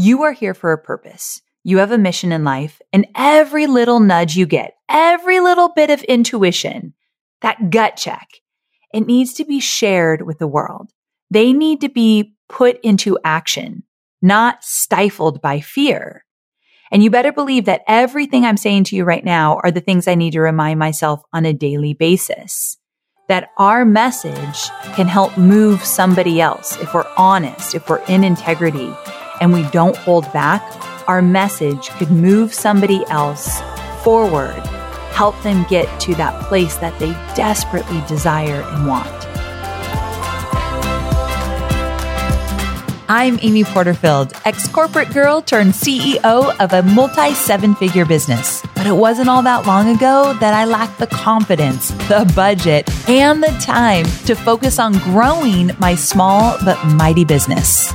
You are here for a purpose. You have a mission in life and every little nudge you get, every little bit of intuition, that gut check, it needs to be shared with the world. They need to be put into action, not stifled by fear. And you better believe that everything I'm saying to you right now are the things I need to remind myself on a daily basis. That our message can help move somebody else if we're honest, if we're in integrity, and we don't hold back. Our message could move somebody else forward, help them get to that place that they desperately desire and want. I'm Amy Porterfield, ex corporate girl turned CEO of a multi seven figure business. But it wasn't all that long ago that I lacked the confidence, the budget, and the time to focus on growing my small but mighty business.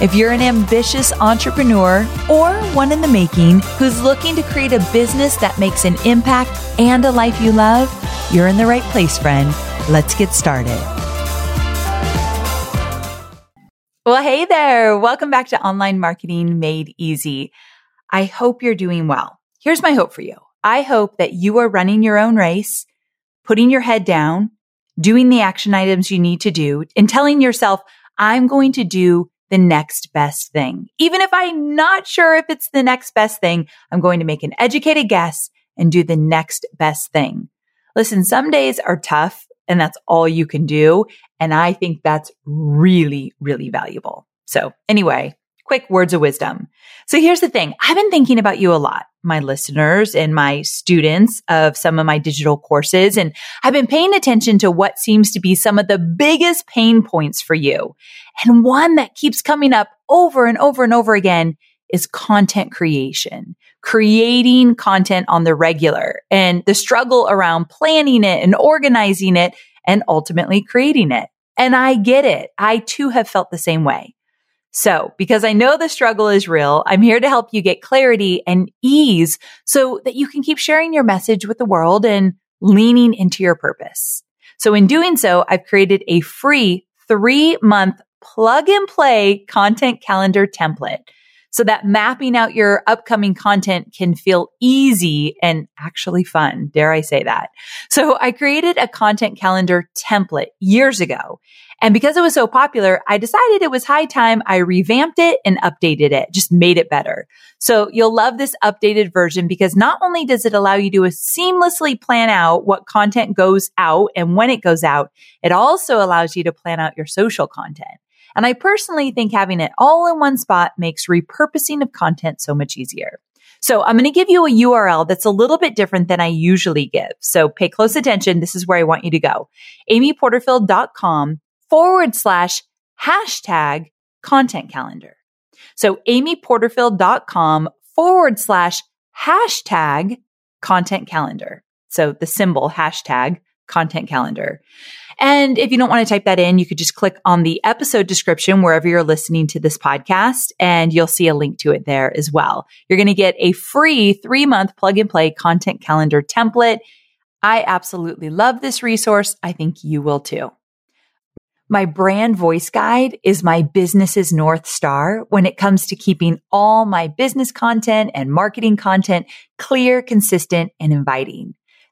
If you're an ambitious entrepreneur or one in the making who's looking to create a business that makes an impact and a life you love, you're in the right place, friend. Let's get started. Well, hey there. Welcome back to Online Marketing Made Easy. I hope you're doing well. Here's my hope for you. I hope that you are running your own race, putting your head down, doing the action items you need to do and telling yourself, I'm going to do the next best thing. Even if I'm not sure if it's the next best thing, I'm going to make an educated guess and do the next best thing. Listen, some days are tough and that's all you can do. And I think that's really, really valuable. So anyway, quick words of wisdom. So here's the thing. I've been thinking about you a lot, my listeners and my students of some of my digital courses. And I've been paying attention to what seems to be some of the biggest pain points for you. And one that keeps coming up over and over and over again is content creation, creating content on the regular and the struggle around planning it and organizing it and ultimately creating it. And I get it. I too have felt the same way. So, because I know the struggle is real, I'm here to help you get clarity and ease so that you can keep sharing your message with the world and leaning into your purpose. So in doing so, I've created a free three month plug and play content calendar template so that mapping out your upcoming content can feel easy and actually fun. Dare I say that? So I created a content calendar template years ago and because it was so popular, I decided it was high time I revamped it and updated it, just made it better. So you'll love this updated version because not only does it allow you to seamlessly plan out what content goes out and when it goes out, it also allows you to plan out your social content. And I personally think having it all in one spot makes repurposing of content so much easier. So I'm going to give you a URL that's a little bit different than I usually give. So pay close attention. This is where I want you to go. amyporterfield.com forward slash hashtag content calendar. So amyporterfield.com forward slash hashtag content calendar. So the symbol hashtag content calendar. And if you don't want to type that in, you could just click on the episode description wherever you're listening to this podcast and you'll see a link to it there as well. You're going to get a free three month plug and play content calendar template. I absolutely love this resource. I think you will too. My brand voice guide is my business's North Star when it comes to keeping all my business content and marketing content clear, consistent, and inviting.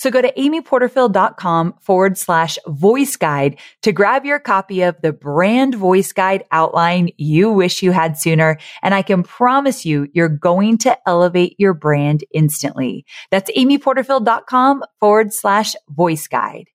So go to amyporterfield.com forward slash voice guide to grab your copy of the brand voice guide outline you wish you had sooner. And I can promise you, you're going to elevate your brand instantly. That's amyporterfield.com forward slash voice guide.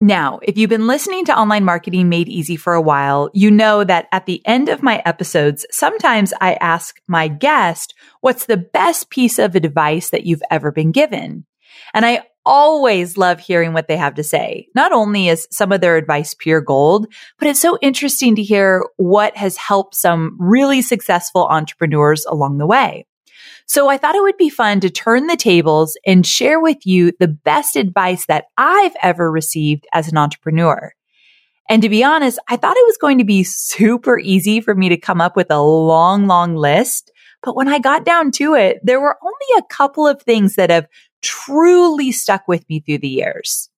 Now, if you've been listening to online marketing made easy for a while, you know that at the end of my episodes, sometimes I ask my guest, what's the best piece of advice that you've ever been given? And I always love hearing what they have to say. Not only is some of their advice pure gold, but it's so interesting to hear what has helped some really successful entrepreneurs along the way. So I thought it would be fun to turn the tables and share with you the best advice that I've ever received as an entrepreneur. And to be honest, I thought it was going to be super easy for me to come up with a long, long list. But when I got down to it, there were only a couple of things that have truly stuck with me through the years.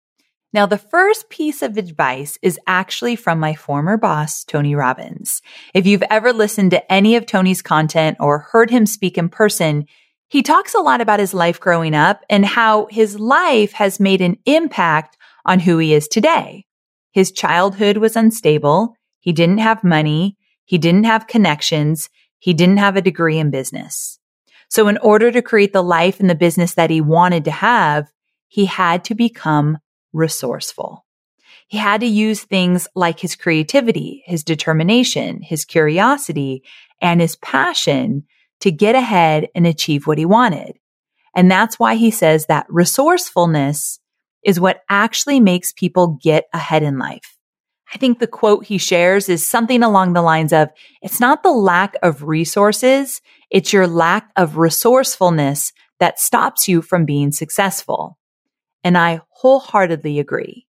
Now, the first piece of advice is actually from my former boss, Tony Robbins. If you've ever listened to any of Tony's content or heard him speak in person, he talks a lot about his life growing up and how his life has made an impact on who he is today. His childhood was unstable. He didn't have money. He didn't have connections. He didn't have a degree in business. So in order to create the life and the business that he wanted to have, he had to become resourceful. He had to use things like his creativity, his determination, his curiosity, and his passion to get ahead and achieve what he wanted. And that's why he says that resourcefulness is what actually makes people get ahead in life. I think the quote he shares is something along the lines of, it's not the lack of resources, it's your lack of resourcefulness that stops you from being successful. And I wholeheartedly agree.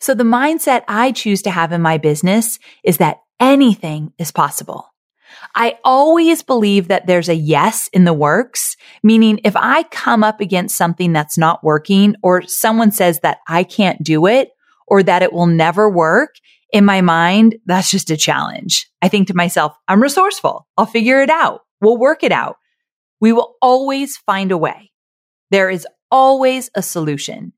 So the mindset I choose to have in my business is that anything is possible. I always believe that there's a yes in the works, meaning if I come up against something that's not working or someone says that I can't do it or that it will never work, in my mind, that's just a challenge. I think to myself, I'm resourceful. I'll figure it out. We'll work it out. We will always find a way. There is always a solution.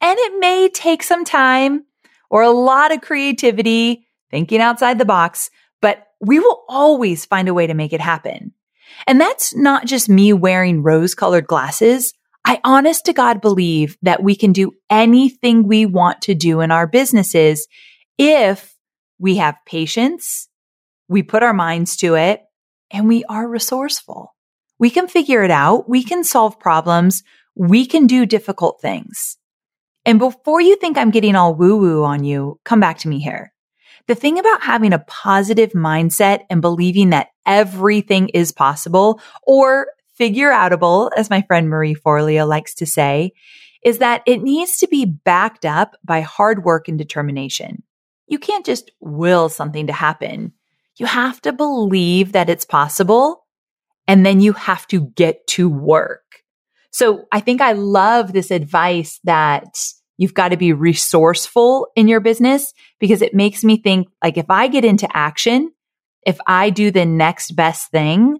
And it may take some time or a lot of creativity, thinking outside the box, but we will always find a way to make it happen. And that's not just me wearing rose colored glasses. I honest to God believe that we can do anything we want to do in our businesses if we have patience, we put our minds to it, and we are resourceful. We can figure it out. We can solve problems we can do difficult things. And before you think I'm getting all woo woo on you, come back to me here. The thing about having a positive mindset and believing that everything is possible or figure outable, as my friend Marie Forleo likes to say, is that it needs to be backed up by hard work and determination. You can't just will something to happen. You have to believe that it's possible and then you have to get to work. So I think I love this advice that you've got to be resourceful in your business because it makes me think like if I get into action, if I do the next best thing,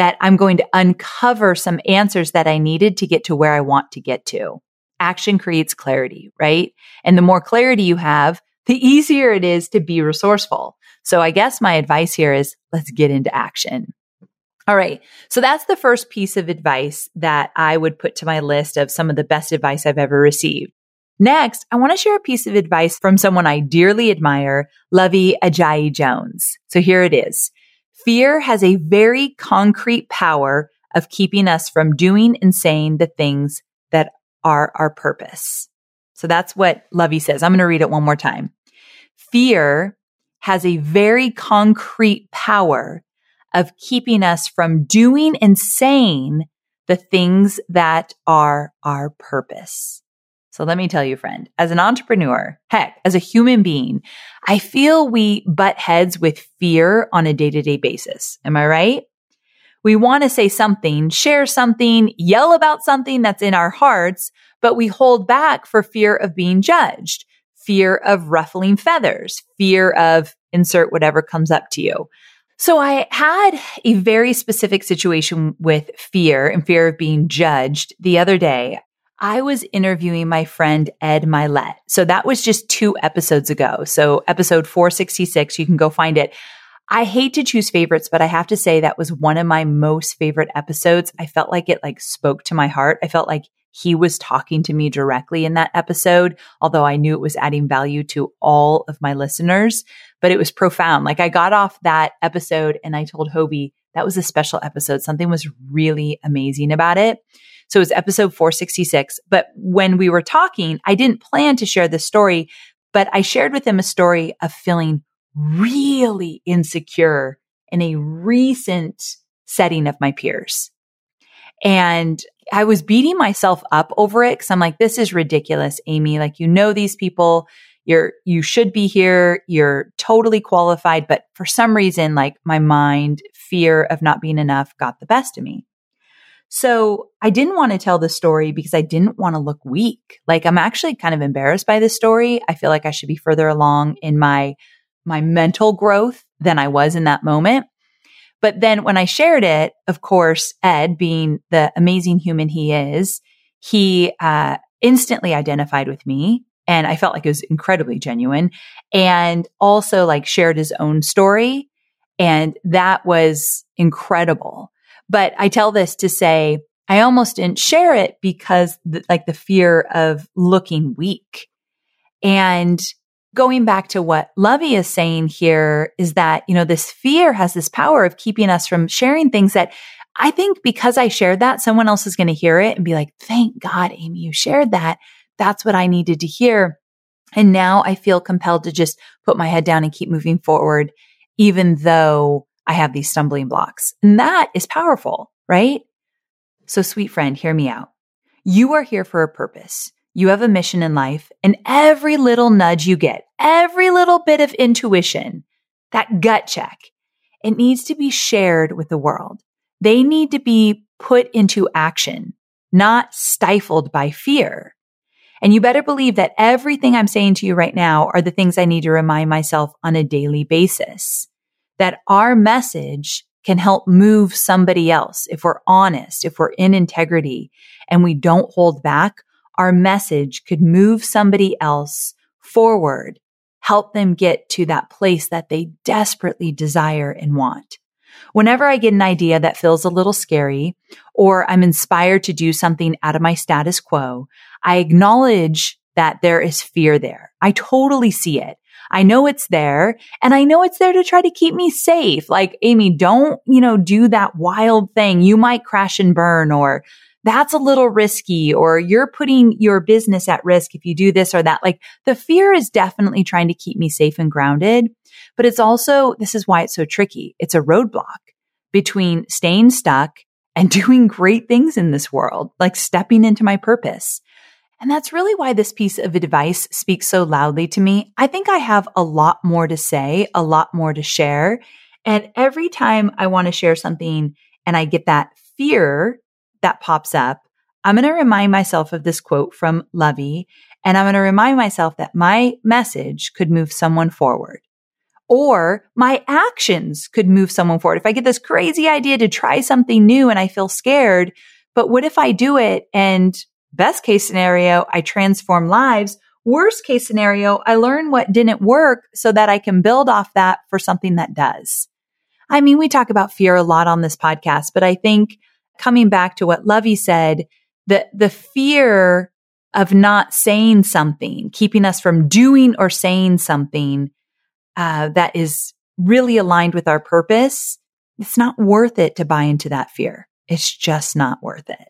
that I'm going to uncover some answers that I needed to get to where I want to get to. Action creates clarity, right? And the more clarity you have, the easier it is to be resourceful. So I guess my advice here is let's get into action. All right. So that's the first piece of advice that I would put to my list of some of the best advice I've ever received. Next, I want to share a piece of advice from someone I dearly admire, Luvvie Ajayi Jones. So here it is. Fear has a very concrete power of keeping us from doing and saying the things that are our purpose. So that's what Luvvie says. I'm going to read it one more time. Fear has a very concrete power of keeping us from doing and saying the things that are our purpose. So let me tell you, friend, as an entrepreneur, heck, as a human being, I feel we butt heads with fear on a day to day basis. Am I right? We want to say something, share something, yell about something that's in our hearts, but we hold back for fear of being judged, fear of ruffling feathers, fear of insert whatever comes up to you. So I had a very specific situation with fear and fear of being judged the other day. I was interviewing my friend Ed Mylett. So that was just two episodes ago. So episode 466, you can go find it. I hate to choose favorites, but I have to say that was one of my most favorite episodes. I felt like it like spoke to my heart. I felt like he was talking to me directly in that episode, although I knew it was adding value to all of my listeners, but it was profound. Like I got off that episode and I told Hobie that was a special episode. Something was really amazing about it. So it was episode 466. But when we were talking, I didn't plan to share this story, but I shared with him a story of feeling really insecure in a recent setting of my peers. And I was beating myself up over it because I'm like, this is ridiculous, Amy. Like, you know, these people, you're, you should be here. You're totally qualified. But for some reason, like my mind, fear of not being enough got the best of me. So I didn't want to tell the story because I didn't want to look weak. Like I'm actually kind of embarrassed by this story. I feel like I should be further along in my, my mental growth than I was in that moment. But then when I shared it, of course, Ed being the amazing human he is, he, uh, instantly identified with me and I felt like it was incredibly genuine and also like shared his own story. And that was incredible. But I tell this to say, I almost didn't share it because like the fear of looking weak. And going back to what Luvvie is saying here is that, you know, this fear has this power of keeping us from sharing things that I think because I shared that, someone else is going to hear it and be like, thank God, Amy, you shared that. That's what I needed to hear. And now I feel compelled to just put my head down and keep moving forward, even though I have these stumbling blocks. And that is powerful, right? So, sweet friend, hear me out. You are here for a purpose. You have a mission in life, and every little nudge you get, every little bit of intuition, that gut check, it needs to be shared with the world. They need to be put into action, not stifled by fear. And you better believe that everything I'm saying to you right now are the things I need to remind myself on a daily basis that our message can help move somebody else. If we're honest, if we're in integrity and we don't hold back, our message could move somebody else forward, help them get to that place that they desperately desire and want. Whenever I get an idea that feels a little scary or I'm inspired to do something out of my status quo, I acknowledge that there is fear there. I totally see it. I know it's there and I know it's there to try to keep me safe. Like, Amy, don't, you know, do that wild thing. You might crash and burn or that's a little risky or you're putting your business at risk if you do this or that. Like the fear is definitely trying to keep me safe and grounded, but it's also, this is why it's so tricky. It's a roadblock between staying stuck and doing great things in this world, like stepping into my purpose. And that's really why this piece of advice speaks so loudly to me. I think I have a lot more to say, a lot more to share. And every time I want to share something and I get that fear that pops up, I'm going to remind myself of this quote from Luvvie. And I'm going to remind myself that my message could move someone forward or my actions could move someone forward. If I get this crazy idea to try something new and I feel scared, but what if I do it and Best case scenario, I transform lives. Worst case scenario, I learn what didn't work so that I can build off that for something that does. I mean, we talk about fear a lot on this podcast, but I think coming back to what Luvvie said, the, the fear of not saying something, keeping us from doing or saying something uh, that is really aligned with our purpose, it's not worth it to buy into that fear. It's just not worth it.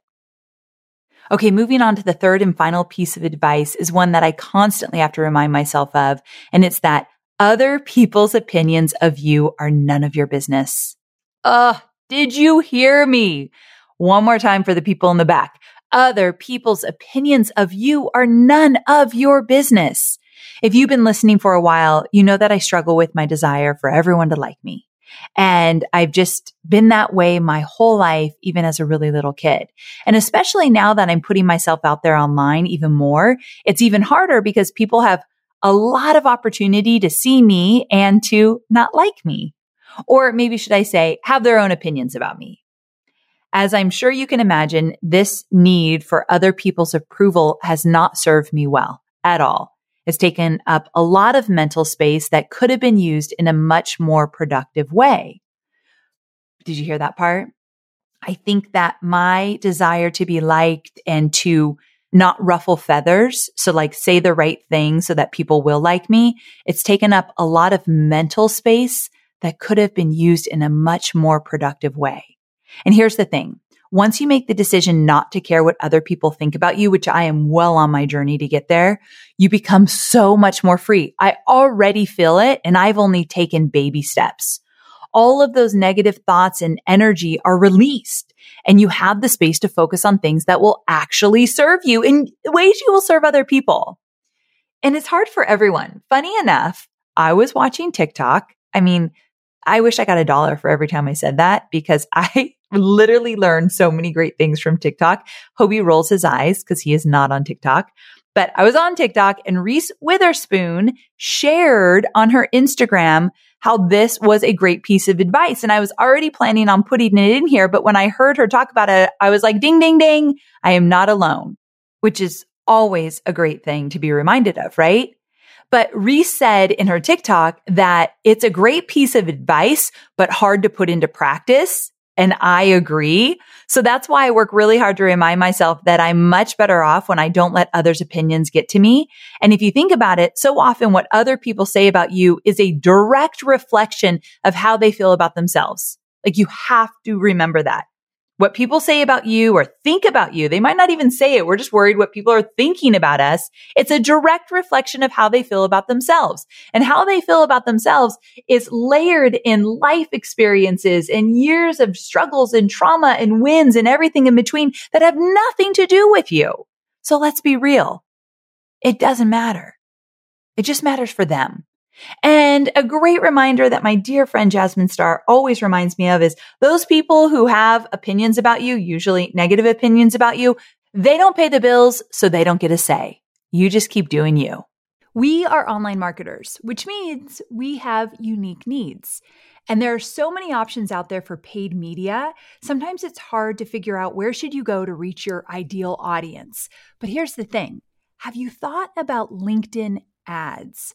Okay, moving on to the third and final piece of advice is one that I constantly have to remind myself of. And it's that other people's opinions of you are none of your business. Ugh, did you hear me? One more time for the people in the back. Other people's opinions of you are none of your business. If you've been listening for a while, you know that I struggle with my desire for everyone to like me. And I've just been that way my whole life, even as a really little kid. And especially now that I'm putting myself out there online even more, it's even harder because people have a lot of opportunity to see me and to not like me. Or maybe should I say, have their own opinions about me. As I'm sure you can imagine, this need for other people's approval has not served me well at all. It's taken up a lot of mental space that could have been used in a much more productive way. Did you hear that part? I think that my desire to be liked and to not ruffle feathers. So like say the right thing so that people will like me. It's taken up a lot of mental space that could have been used in a much more productive way. And here's the thing. Once you make the decision not to care what other people think about you, which I am well on my journey to get there, you become so much more free. I already feel it and I've only taken baby steps. All of those negative thoughts and energy are released and you have the space to focus on things that will actually serve you in ways you will serve other people. And it's hard for everyone. Funny enough, I was watching TikTok. I mean, I wish I got a dollar for every time I said that because I literally learned so many great things from TikTok. Hobie rolls his eyes because he is not on TikTok. But I was on TikTok and Reese Witherspoon shared on her Instagram how this was a great piece of advice. And I was already planning on putting it in here. But when I heard her talk about it, I was like, ding, ding, ding. I am not alone, which is always a great thing to be reminded of, right? But Reese said in her TikTok that it's a great piece of advice, but hard to put into practice. And I agree. So that's why I work really hard to remind myself that I'm much better off when I don't let others' opinions get to me. And if you think about it, so often what other people say about you is a direct reflection of how they feel about themselves. Like you have to remember that what people say about you or think about you. They might not even say it. We're just worried what people are thinking about us. It's a direct reflection of how they feel about themselves and how they feel about themselves is layered in life experiences and years of struggles and trauma and wins and everything in between that have nothing to do with you. So let's be real. It doesn't matter. It just matters for them. And a great reminder that my dear friend Jasmine Star always reminds me of is those people who have opinions about you, usually negative opinions about you, they don't pay the bills, so they don't get a say. You just keep doing you. We are online marketers, which means we have unique needs. And there are so many options out there for paid media. Sometimes it's hard to figure out where should you go to reach your ideal audience. But here's the thing. Have you thought about LinkedIn ads?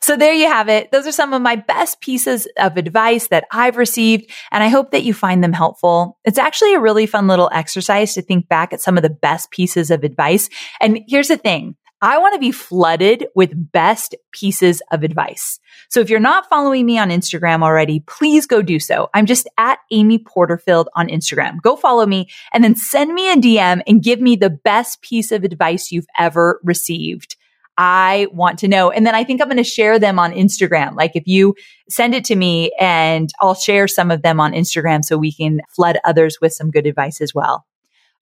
So there you have it. Those are some of my best pieces of advice that I've received, and I hope that you find them helpful. It's actually a really fun little exercise to think back at some of the best pieces of advice. And here's the thing. I want to be flooded with best pieces of advice. So if you're not following me on Instagram already, please go do so. I'm just at Amy Porterfield on Instagram. Go follow me and then send me a DM and give me the best piece of advice you've ever received. I want to know. And then I think I'm going to share them on Instagram. Like if you send it to me and I'll share some of them on Instagram so we can flood others with some good advice as well.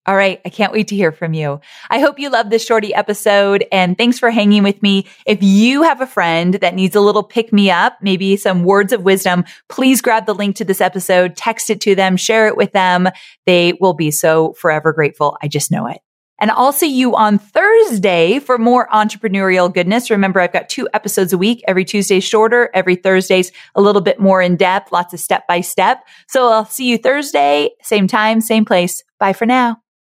All right. I can't wait to hear from you. I hope you love this shorty episode and thanks for hanging with me. If you have a friend that needs a little pick me up, maybe some words of wisdom, please grab the link to this episode, text it to them, share it with them. They will be so forever grateful. I just know it. And I'll see you on Thursday for more entrepreneurial goodness. Remember, I've got two episodes a week. Every Tuesday shorter, every Thursday's a little bit more in depth, lots of step by step. So I'll see you Thursday, same time, same place. Bye for now.